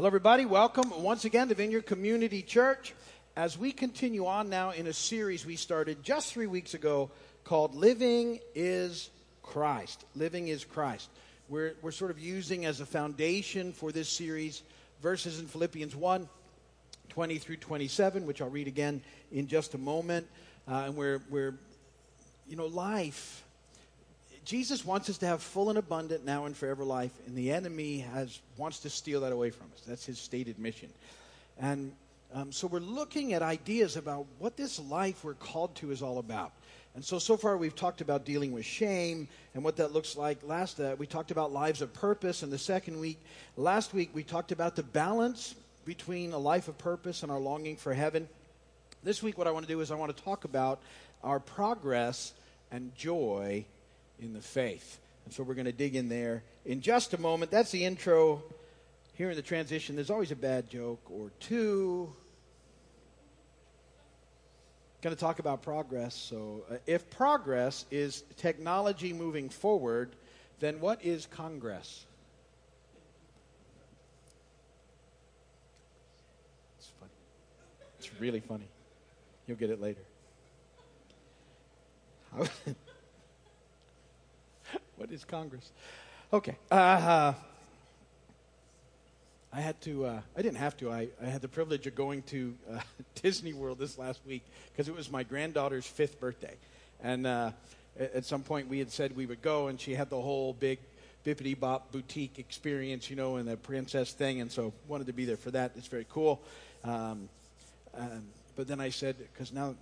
Hello, everybody. Welcome once again to Vineyard Community Church as we continue on now in a series we started just three weeks ago called Living is Christ. Living is Christ. We're, we're sort of using as a foundation for this series verses in Philippians 1 20 through 27, which I'll read again in just a moment. Uh, and we're, we're, you know, life Jesus wants us to have full and abundant now and forever life, and the enemy has wants to steal that away from us. That's his stated mission. And um, so we're looking at ideas about what this life we're called to is all about. And so, so far we've talked about dealing with shame and what that looks like. Last, uh, we talked about lives of purpose in the second week. Last week we talked about the balance between a life of purpose and our longing for heaven. This week, what I want to do is I want to talk about our progress and joy in the faith. And so we're going to dig in there in just a moment. That's the intro. Here in the transition, there's always a bad joke or two. Going to talk about progress. So, uh, if progress is technology moving forward, then what is Congress? It's funny. It's really funny. You'll get it later. what is Congress? Okay. Uh, I had to, uh, I didn't have to, I, I had the privilege of going to uh, Disney World this last week because it was my granddaughter's fifth birthday. And uh, at some point we had said we would go, and she had the whole big bippity bop boutique experience, you know, and the princess thing, and so wanted to be there for that. It's very cool. Um, um, but then I said, because now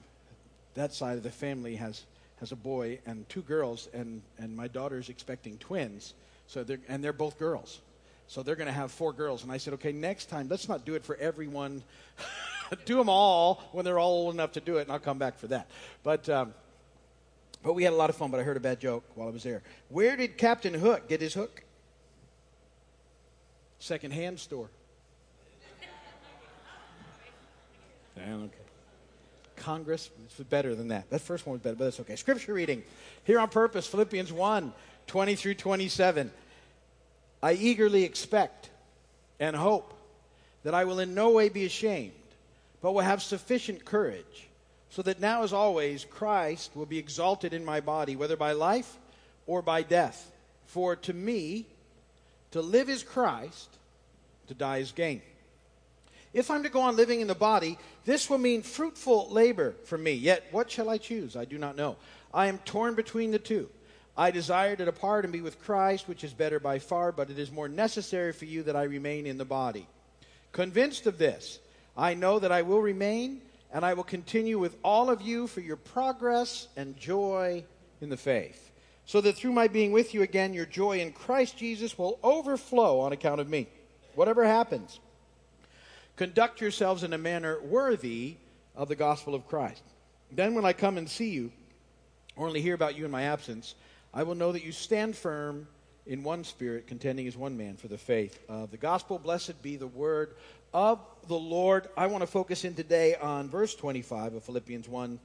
that side of the family has has a boy and two girls, and, and my daughter's expecting twins. So they're, and they're both girls. So they're going to have four girls. And I said, okay, next time, let's not do it for everyone. do them all when they're all old enough to do it, and I'll come back for that. But, um, but we had a lot of fun, but I heard a bad joke while I was there. Where did Captain Hook get his hook? Second-hand store. Damn, okay. Congress. It's better than that. That first one was better, but that's okay. Scripture reading here on purpose Philippians 1 20 through 27. I eagerly expect and hope that I will in no way be ashamed, but will have sufficient courage, so that now, as always, Christ will be exalted in my body, whether by life or by death. For to me, to live is Christ, to die is gain. If I'm to go on living in the body, this will mean fruitful labor for me. Yet, what shall I choose? I do not know. I am torn between the two. I desire to depart and be with Christ, which is better by far, but it is more necessary for you that I remain in the body. Convinced of this, I know that I will remain and I will continue with all of you for your progress and joy in the faith, so that through my being with you again, your joy in Christ Jesus will overflow on account of me. Whatever happens, Conduct yourselves in a manner worthy of the gospel of Christ. Then, when I come and see you, or only hear about you in my absence, I will know that you stand firm in one spirit, contending as one man for the faith of the gospel. Blessed be the word of the Lord. I want to focus in today on verse 25 of Philippians 1.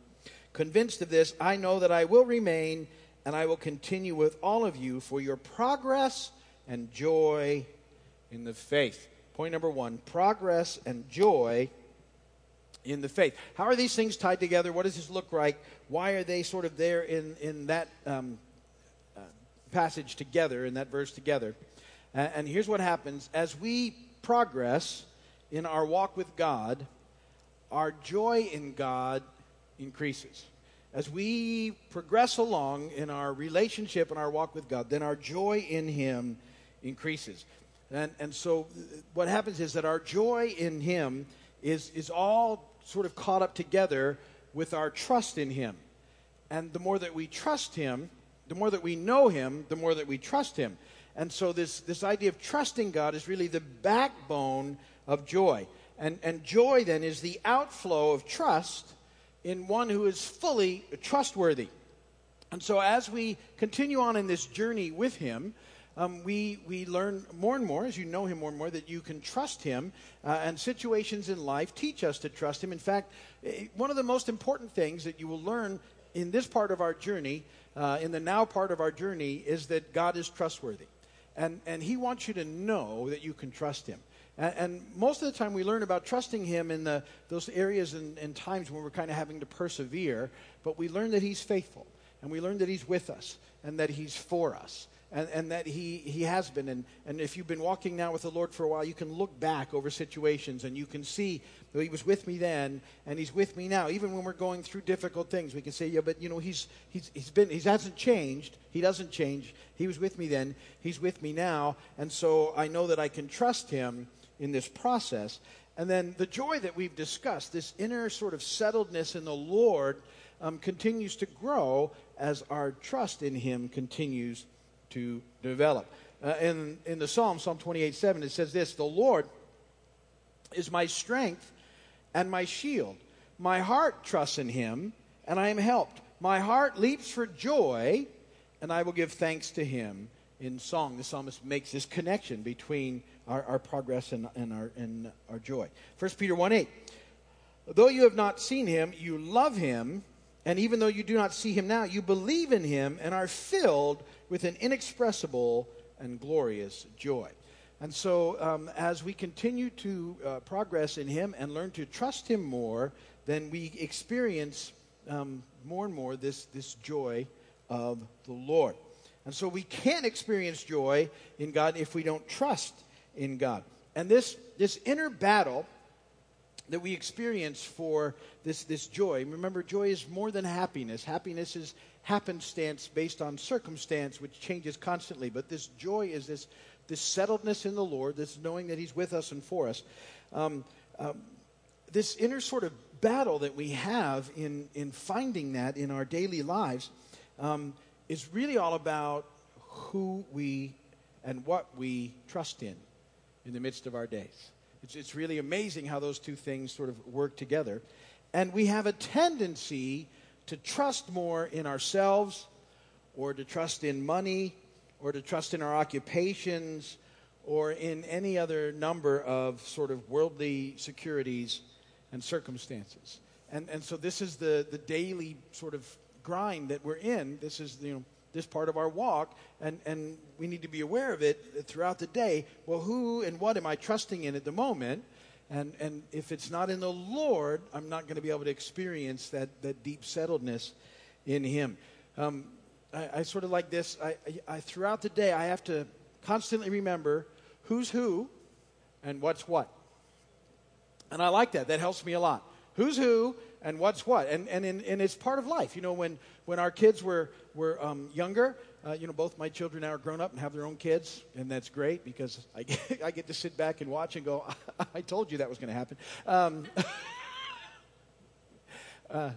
Convinced of this, I know that I will remain and I will continue with all of you for your progress and joy in the faith. Point number one progress and joy in the faith. How are these things tied together? What does this look like? Why are they sort of there in, in that um, uh, passage together, in that verse together? And here's what happens as we progress in our walk with God, our joy in God increases. As we progress along in our relationship and our walk with God, then our joy in Him increases. And, and so uh, what happens is that our joy in Him is, is all sort of caught up together with our trust in Him. And the more that we trust Him, the more that we know Him, the more that we trust Him. And so this, this idea of trusting God is really the backbone of joy. And, and joy then is the outflow of trust in one who is fully trustworthy. And so as we continue on in this journey with Him, um, we, we learn more and more, as you know him more and more, that you can trust him. Uh, and situations in life teach us to trust him. In fact, eh, one of the most important things that you will learn in this part of our journey, uh, in the now part of our journey, is that God is trustworthy. And, and He wants you to know that you can trust Him. And, and most of the time, we learn about trusting Him in the, those areas and, and times when we're kind of having to persevere, but we learn that He's faithful, and we learn that He's with us, and that He's for us and, and that he, he has been. And, and if you've been walking now with the Lord for a while, you can look back over situations and you can see he was with me then and he's with me now. Even when we're going through difficult things, we can say, yeah, but you know, he's, he's, he's been, he hasn't changed. He doesn't change. He was with me then. He's with me now. And so I know that I can trust him in this process. And then the joy that we've discussed, this inner sort of settledness in the Lord, um, continues to grow as our trust in him continues to develop. Uh, in, in the Psalm, Psalm 28 7, it says this The Lord is my strength and my shield. My heart trusts in him, and I am helped. My heart leaps for joy, and I will give thanks to him in song. The psalmist makes this connection between our, our progress and, and, our, and our joy. 1 Peter 1 8. Though you have not seen him, you love him, and even though you do not see him now, you believe in him and are filled with an inexpressible and glorious joy. And so, um, as we continue to uh, progress in Him and learn to trust Him more, then we experience um, more and more this, this joy of the Lord. And so, we can't experience joy in God if we don't trust in God. And this, this inner battle that we experience for this, this joy, remember, joy is more than happiness. Happiness is happenstance based on circumstance, which changes constantly. But this joy is this, this settledness in the Lord, this knowing that He's with us and for us. Um, um, this inner sort of battle that we have in, in finding that in our daily lives um, is really all about who we and what we trust in in the midst of our days. It's, it's really amazing how those two things sort of work together. And we have a tendency to trust more in ourselves or to trust in money or to trust in our occupations or in any other number of sort of worldly securities and circumstances. And, and so this is the, the daily sort of grind that we're in. This is, you know, this part of our walk, and, and we need to be aware of it throughout the day. Well, who and what am I trusting in at the moment? And, and if it's not in the Lord, I'm not going to be able to experience that, that deep settledness in Him. Um, I, I, sort of like this. I, I, throughout the day, I have to constantly remember who's who and what's what. And I like that. That helps me a lot. Who's who and what's what. And, and, in, and it's part of life. You know, when, when our kids were, were um, younger, uh, you know, both my children now are grown up and have their own kids, and that's great because I get, I get to sit back and watch and go, I told you that was going to happen. Um, uh,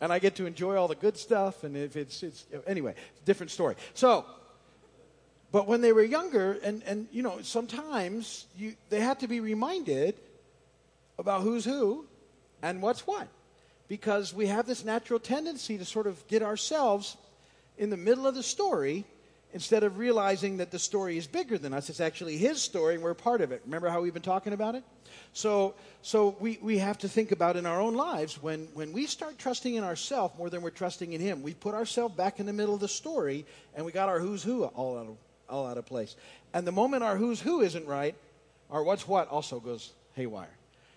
and I get to enjoy all the good stuff, and if it's, it's anyway, different story. So, but when they were younger, and, and you know, sometimes you, they had to be reminded about who's who and what's what because we have this natural tendency to sort of get ourselves in the middle of the story instead of realizing that the story is bigger than us. It's actually his story and we're part of it. Remember how we've been talking about it? So, so we, we have to think about in our own lives when, when we start trusting in ourselves more than we're trusting in him, we put ourselves back in the middle of the story and we got our who's who all out of, all out of place. And the moment our who's who isn't right, our what's what also goes haywire.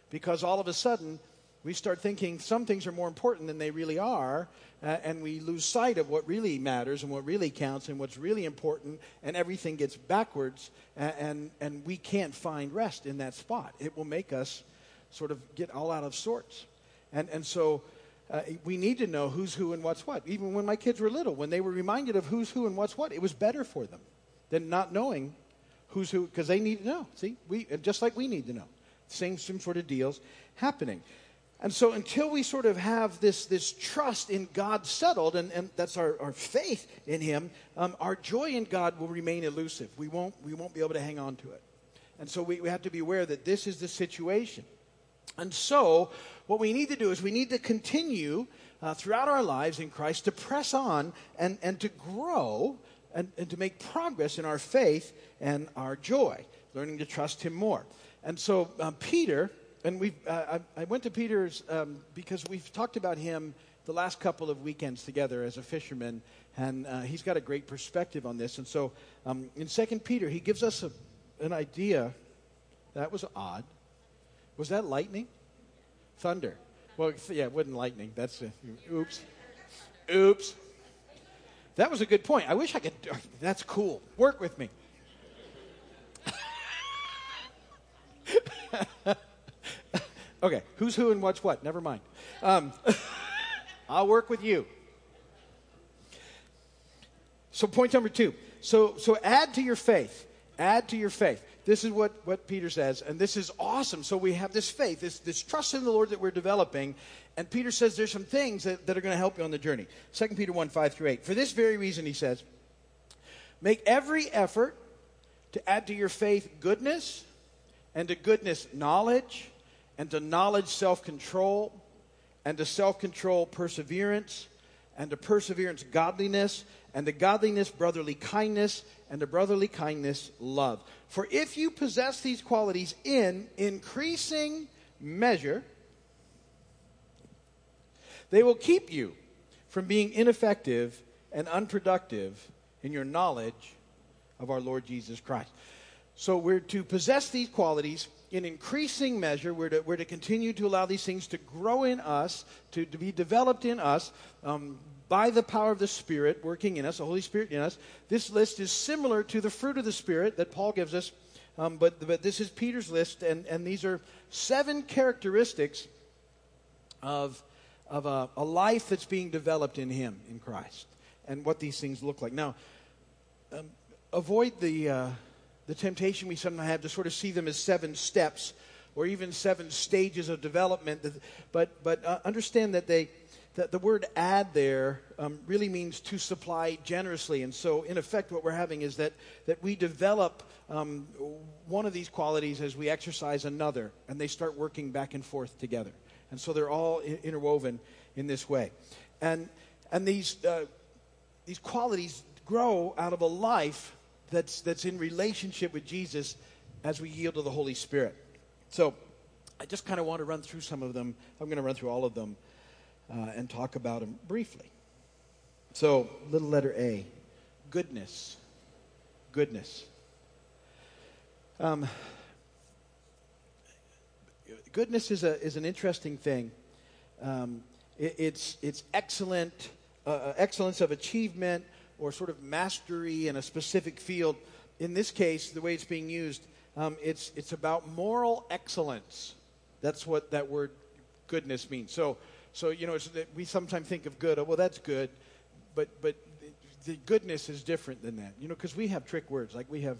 Because all of a sudden, we start thinking some things are more important than they really are, uh, and we lose sight of what really matters and what really counts and what's really important, and everything gets backwards, and, and, and we can't find rest in that spot. It will make us sort of get all out of sorts. And, and so uh, we need to know who's who and what's what. Even when my kids were little, when they were reminded of who's who and what's what, it was better for them than not knowing who's who, because they need to know. See, we, just like we need to know. Same, same sort of deals happening. And so until we sort of have this, this trust in God settled, and, and that's our, our faith in Him, um, our joy in God will remain elusive. We won't, we won't be able to hang on to it. And so we, we have to be aware that this is the situation. And so what we need to do is we need to continue uh, throughout our lives in Christ to press on and, and to grow and, and to make progress in our faith and our joy, learning to trust Him more. And so uh, Peter and we uh, I, I, went to Peter's um, because we've talked about him the last couple of weekends together as a fisherman, and uh, he's got a great perspective on this. And so um, in 2 Peter, he gives us a, an idea. That was odd. Was that lightning? Thunder. Well, yeah, it wasn't lightning. That's a, oops. Oops. That was a good point. I wish I could. That's cool. Work with me. okay, who's who and what's what? Never mind. Um, I'll work with you. So, point number two. So, so add to your faith. Add to your faith. This is what, what Peter says, and this is awesome. So we have this faith, this, this trust in the Lord that we're developing. And Peter says there's some things that, that are going to help you on the journey. 2 Peter 1 5 through 8. For this very reason, he says, make every effort to add to your faith goodness, and to goodness knowledge, and to knowledge self control, and to self control perseverance, and to perseverance godliness, and to godliness brotherly kindness, and to brotherly kindness love. For if you possess these qualities in increasing measure, they will keep you from being ineffective and unproductive in your knowledge of our Lord Jesus Christ. So we're to possess these qualities in increasing measure. We're to, we're to continue to allow these things to grow in us, to, to be developed in us um, by the power of the Spirit working in us, the Holy Spirit in us. This list is similar to the fruit of the Spirit that Paul gives us, um, but, but this is Peter's list, and, and these are seven characteristics of, of a, a life that's being developed in Him, in Christ, and what these things look like. Now, um, avoid the. Uh, the temptation we sometimes have to sort of see them as seven steps or even seven stages of development. But, but uh, understand that, they, that the word add there um, really means to supply generously. And so, in effect, what we're having is that, that we develop um, one of these qualities as we exercise another, and they start working back and forth together. And so they're all interwoven in this way. And, and these, uh, these qualities grow out of a life that's, that's in relationship with Jesus as we yield to the Holy Spirit. So I just kind of want to run through some of them. I'm going to run through all of them uh, and talk about them briefly. So, little letter A goodness. Goodness. Um, goodness is, a, is an interesting thing. Um, it, it's, it's excellent, uh, uh excellence of achievement, or sort of mastery in a specific field. In this case, the way it's being used, um, it's, it's about moral excellence. That's what that word goodness means. So, so you know, we sometimes think of good, oh, well, that's good, but, but the goodness is different than that. You know, because we have trick words. Like we have,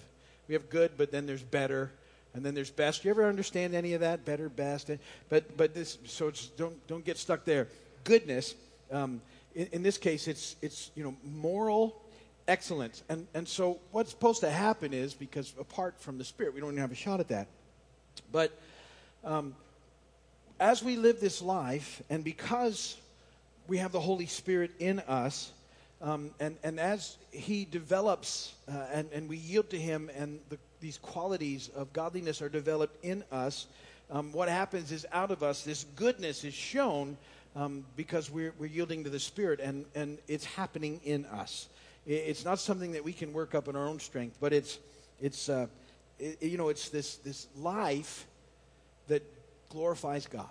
we have good, but then there's better, and then there's best. You ever understand any of that? Better, best. But, but this, so don't, don't get stuck there. Goodness um, in, in this case, it's, it's you know, moral excellence. And, and so what's supposed to happen is, because apart from the Spirit, we don't even have a shot at that. But um, as we live this life, and because we have the Holy Spirit in us, um, and, and as He develops uh, and, and we yield to Him, and the, these qualities of godliness are developed in us, um, what happens is out of us, this goodness is shown um, because we're, we're yielding to the Spirit and, and it's happening in us. It's not something that we can work up in our own strength, but it's, it's uh, it, you know, it's this, this life that glorifies God.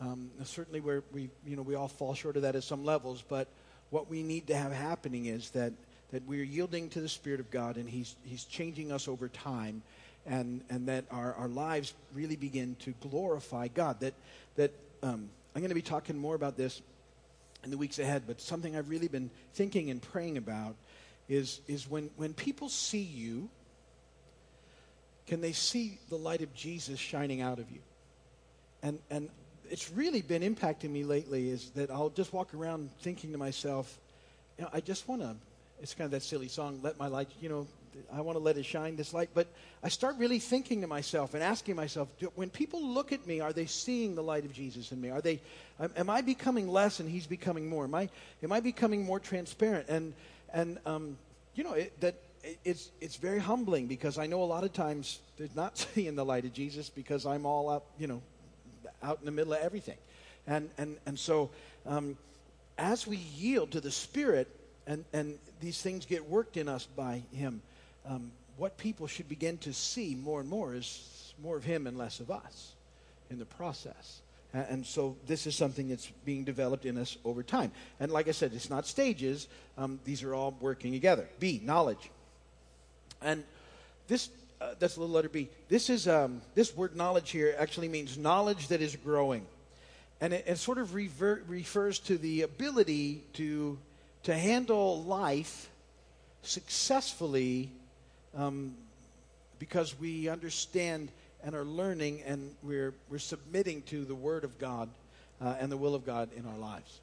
Um, certainly, where we, you know, we all fall short of that at some levels, but what we need to have happening is that, that we're yielding to the Spirit of God and He's, he's changing us over time, and, and that our, our lives really begin to glorify God. That, that um, I'm going to be talking more about this in the weeks ahead, but something I've really been thinking and praying about is, is when, when people see you, can they see the light of Jesus shining out of you? And, and it's really been impacting me lately is that I'll just walk around thinking to myself, you know, I just want to, it's kind of that silly song, let my light, you know, I want to let it shine this light. But I start really thinking to myself and asking myself, do, when people look at me, are they seeing the light of Jesus in me? Are they, am I becoming less and he's becoming more? Am I, am I becoming more transparent? And, and um, you know, it, that it's, it's very humbling because I know a lot of times they're not seeing the light of Jesus because I'm all up, you know, out in the middle of everything. And, and, and so um, as we yield to the Spirit and, and these things get worked in us by Him, um, what people should begin to see more and more is more of Him and less of us in the process. And so this is something that's being developed in us over time. And like I said, it's not stages. Um, these are all working together. B, knowledge. And this, uh, that's the little letter B. This is, um, this word knowledge here actually means knowledge that is growing. And it, it sort of refers to the ability to, to handle life successfully um, because we understand and are learning and we're, we're submitting to the Word of God uh, and the will of God in our lives.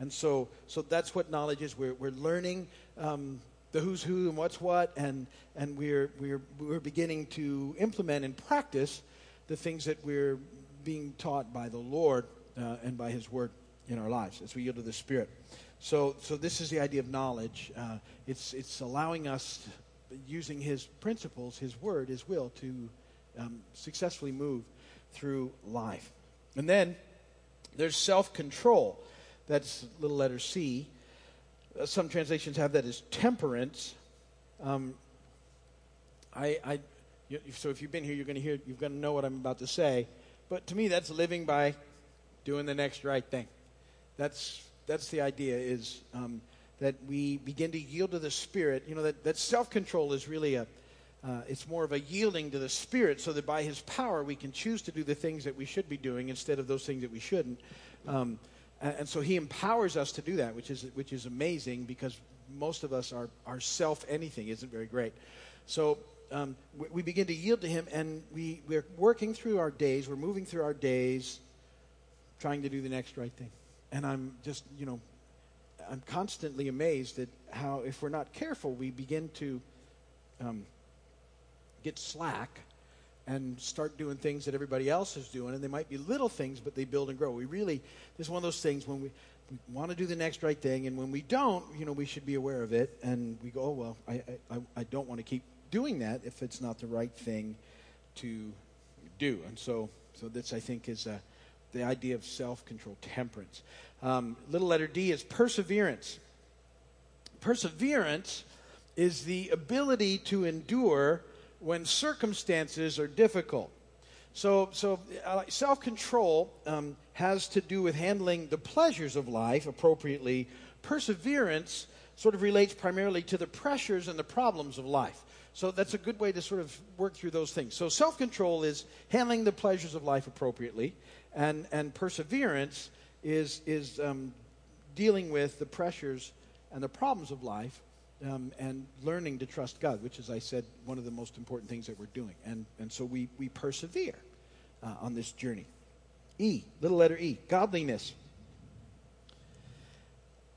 And so, so that's what knowledge is. We're, we're learning um, the who's who and what's what, and, and we're, we're, we're beginning to implement and practice the things that we're being taught by the Lord uh, and by His Word in our lives as we yield to the Spirit. So, so this is the idea of knowledge. Uh, it's, it's allowing us, using His principles, His Word, His will, to um, successfully move through life. And then there's self control. That's little letter C. Uh, some translations have that as temperance. Um, I, I, you, so if you've been here, you're going to hear, you're going to know what I'm about to say. But to me, that's living by doing the next right thing. That's that's the idea. Is um, that we begin to yield to the Spirit. You know that that self control is really a uh, it's more of a yielding to the Spirit so that by His power we can choose to do the things that we should be doing instead of those things that we shouldn't. Um, and, and, so He empowers us to do that, which is, which is amazing because most of us, are, our self anything isn't very great. So um, we, we, begin to yield to Him and we, we're working through our days, we're moving through our days trying to do the next right thing. And I'm just, you know, I'm constantly amazed at how, if we're not careful, we begin to. Um, get slack and start doing things that everybody else is doing. And they might be little things, but they build and grow. We really, this is one of those things when we, we want to do the next right thing, and when we don't, you know, we should be aware of it. And we go, oh, well, I, I, I don't want to keep doing that if it's not the right thing to do. And so, so this, I think, is uh, the idea of self control, temperance. Um, little letter D is perseverance. Perseverance is the ability to endure when circumstances are difficult. So, so uh, self control um, has to do with handling the pleasures of life appropriately. Perseverance sort of relates primarily to the pressures and the problems of life. So that's a good way to sort of work through those things. So self control is handling the pleasures of life appropriately, and, and perseverance is, is um, dealing with the pressures and the problems of life um, and learning to trust God, which is, I said, one of the most important things that we're doing. And, and so we, we persevere uh, on this journey. E, little letter E, godliness.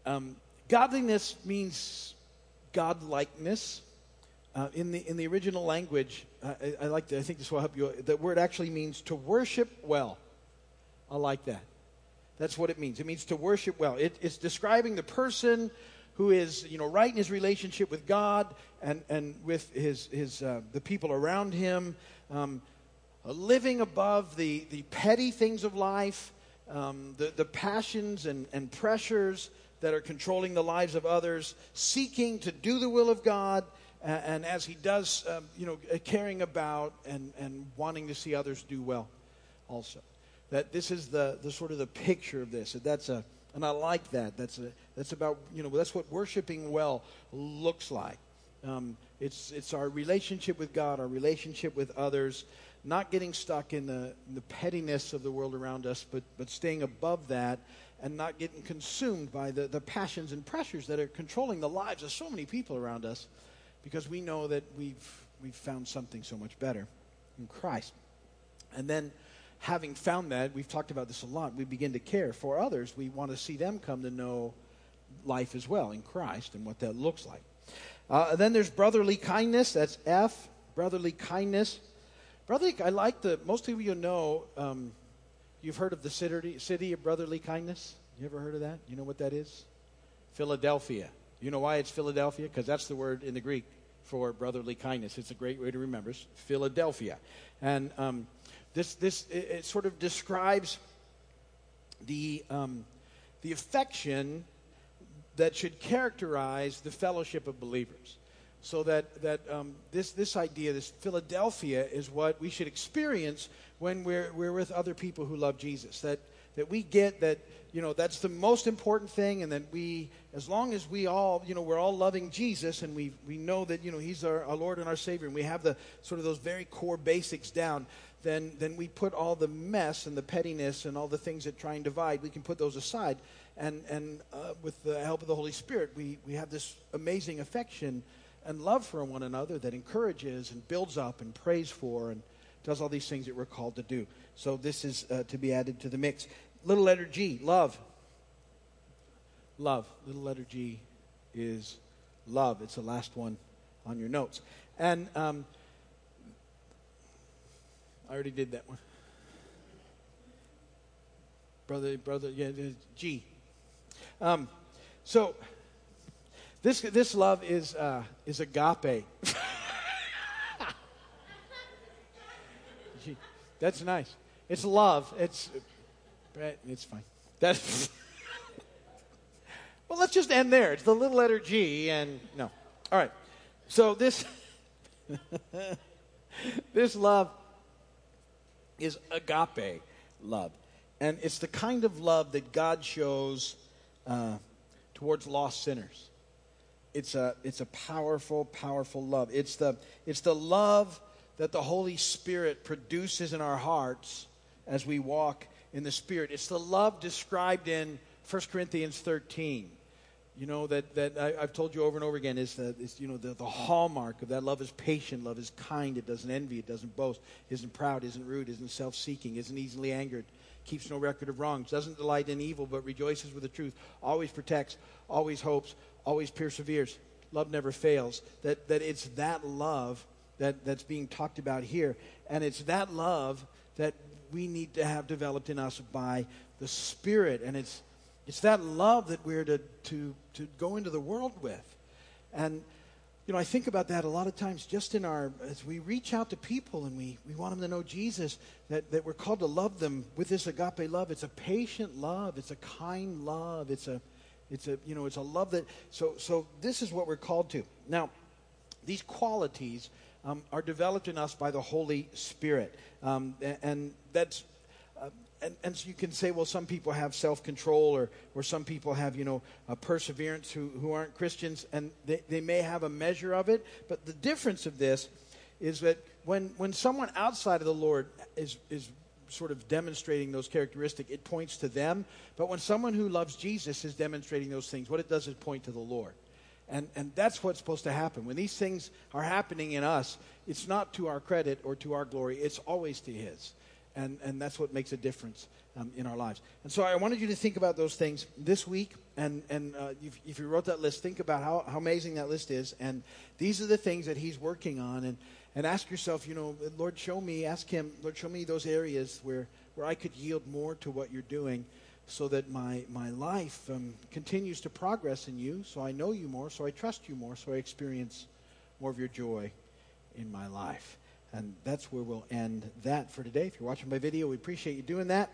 Um, godliness means godlikeness. Uh, in, the, in the original language, uh, I, I, like to, I think this will help you. The word actually means to worship well. I like that. That's what it means. It means to worship well. It, it's describing the person who is, you know, right in his relationship with God and, and with his, his, uh, the people around him, um, uh, living above the, the petty things of life, um, the, the passions and, and pressures that are controlling the lives of others, seeking to do the will of God, and, and as he does, um, you know, uh, caring about and, and wanting to see others do well also. That this is the, the sort of the picture of this. That that's a, and I like that. That's, a, that's about, you know, that's what worshiping well looks like. Um, it's, it's our relationship with God, our relationship with others, not getting stuck in the, in the pettiness of the world around us, but, but staying above that and not getting consumed by the, the passions and pressures that are controlling the lives of so many people around us because we know that we've, we've found something so much better in Christ. And then having found that, we've talked about this a lot, we begin to care for others. We want to see them come to know life as well in Christ and what that looks like. Uh, then there's brotherly kindness. That's F, brotherly kindness. Brotherly, I like the, most of you know, um, you've heard of the city, city of brotherly kindness. You ever heard of that? You know what that is? Philadelphia. You know why it's Philadelphia? Because that's the word in the Greek for brotherly kindness. It's a great way to remember. It's Philadelphia. And um, this, this it, it, sort of describes the, um, the affection that should characterize the fellowship of believers. So that, that um, this, this idea, this Philadelphia, is what we should experience when we're, we're with other people who love Jesus. That, that we get that, you know, that's the most important thing, and that we, as long as we all, you know, we're all loving Jesus, and we, we know that, you know, He's our, our Lord and our Savior, and we have the sort of those very core basics down, then, then we put all the mess and the pettiness and all the things that try and divide, we can put those aside. And, and uh, with the help of the Holy Spirit, we, we have this amazing affection and love for one another that encourages and builds up and prays for and does all these things that we're called to do. So this is uh, to be added to the mix. Little letter G, love. Love. Little letter G is love. It's the last one on your notes. And um, I already did that one. Brother, brother, yeah, G. Um, so this this love is uh, is agape. That's nice. It's love. It's it's fine. That's well. Let's just end there. It's the little letter G, and no. All right. So this this love is agape love, and it's the kind of love that God shows uh, towards lost sinners. It's a it's a powerful, powerful love. It's the it's the love that the Holy Spirit produces in our hearts as we walk in the Spirit. It's the love described in 1 Corinthians 13. You know, that, that I, have told you over and over again is that, is, you know, the, the hallmark of that. Love is patient, love is kind, it doesn't envy, it doesn't boast, isn't proud, isn't rude, isn't self seeking, isn't easily angered, keeps no record of wrongs, doesn't delight in evil, but rejoices with the truth, always protects, always hopes, always perseveres. Love never fails. That, that it's that love that, that's being talked about here. And it's that love that we need to have developed in us by the Spirit. And it's, it's that love that we're to, to, to go into the world with. And, you know, I think about that a lot of times just in our, as we reach out to people and we, we want them to know Jesus, that, that we're called to love them with this agape love. It's a patient love, it's a kind love, it's a, it's a, you know, it's a love that, so, so this is what we're called to. Now, these qualities um, are developed in us by the Holy Spirit. Um, and, and, that's, and, and, so you can say, well, some people have self control, or, or some people have, you know, perseverance who, who aren't Christians, and they, they may have a measure of it. But the difference of this is that when, when someone outside of the Lord is, is sort of demonstrating those characteristics, it points to them. But when someone who loves Jesus is demonstrating those things, what it does is point to the Lord. And, and that's what's supposed to happen. When these things are happening in us, it's not to our credit or to our glory, it's always to His. And, and that's what makes a difference um, in our lives. And so I wanted you to think about those things this week. And, and uh, if, if, you wrote that list, think about how, how amazing that list is. And these are the things that He's working on. And, and ask yourself, you know, Lord, show me, ask Him, Lord, show me those areas where, where I could yield more to what you're doing so that my, my life um, continues to progress in you, so I know you more, so I trust you more, so I experience more of your joy in my life. And that's where we'll end that for today. If you're watching my video, we appreciate you doing that.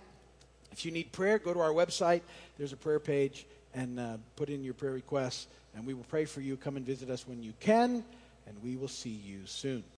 If you need prayer, go to our website. There's a prayer page and uh, put in your prayer requests, and we will pray for you. Come and visit us when you can, and we will see you soon.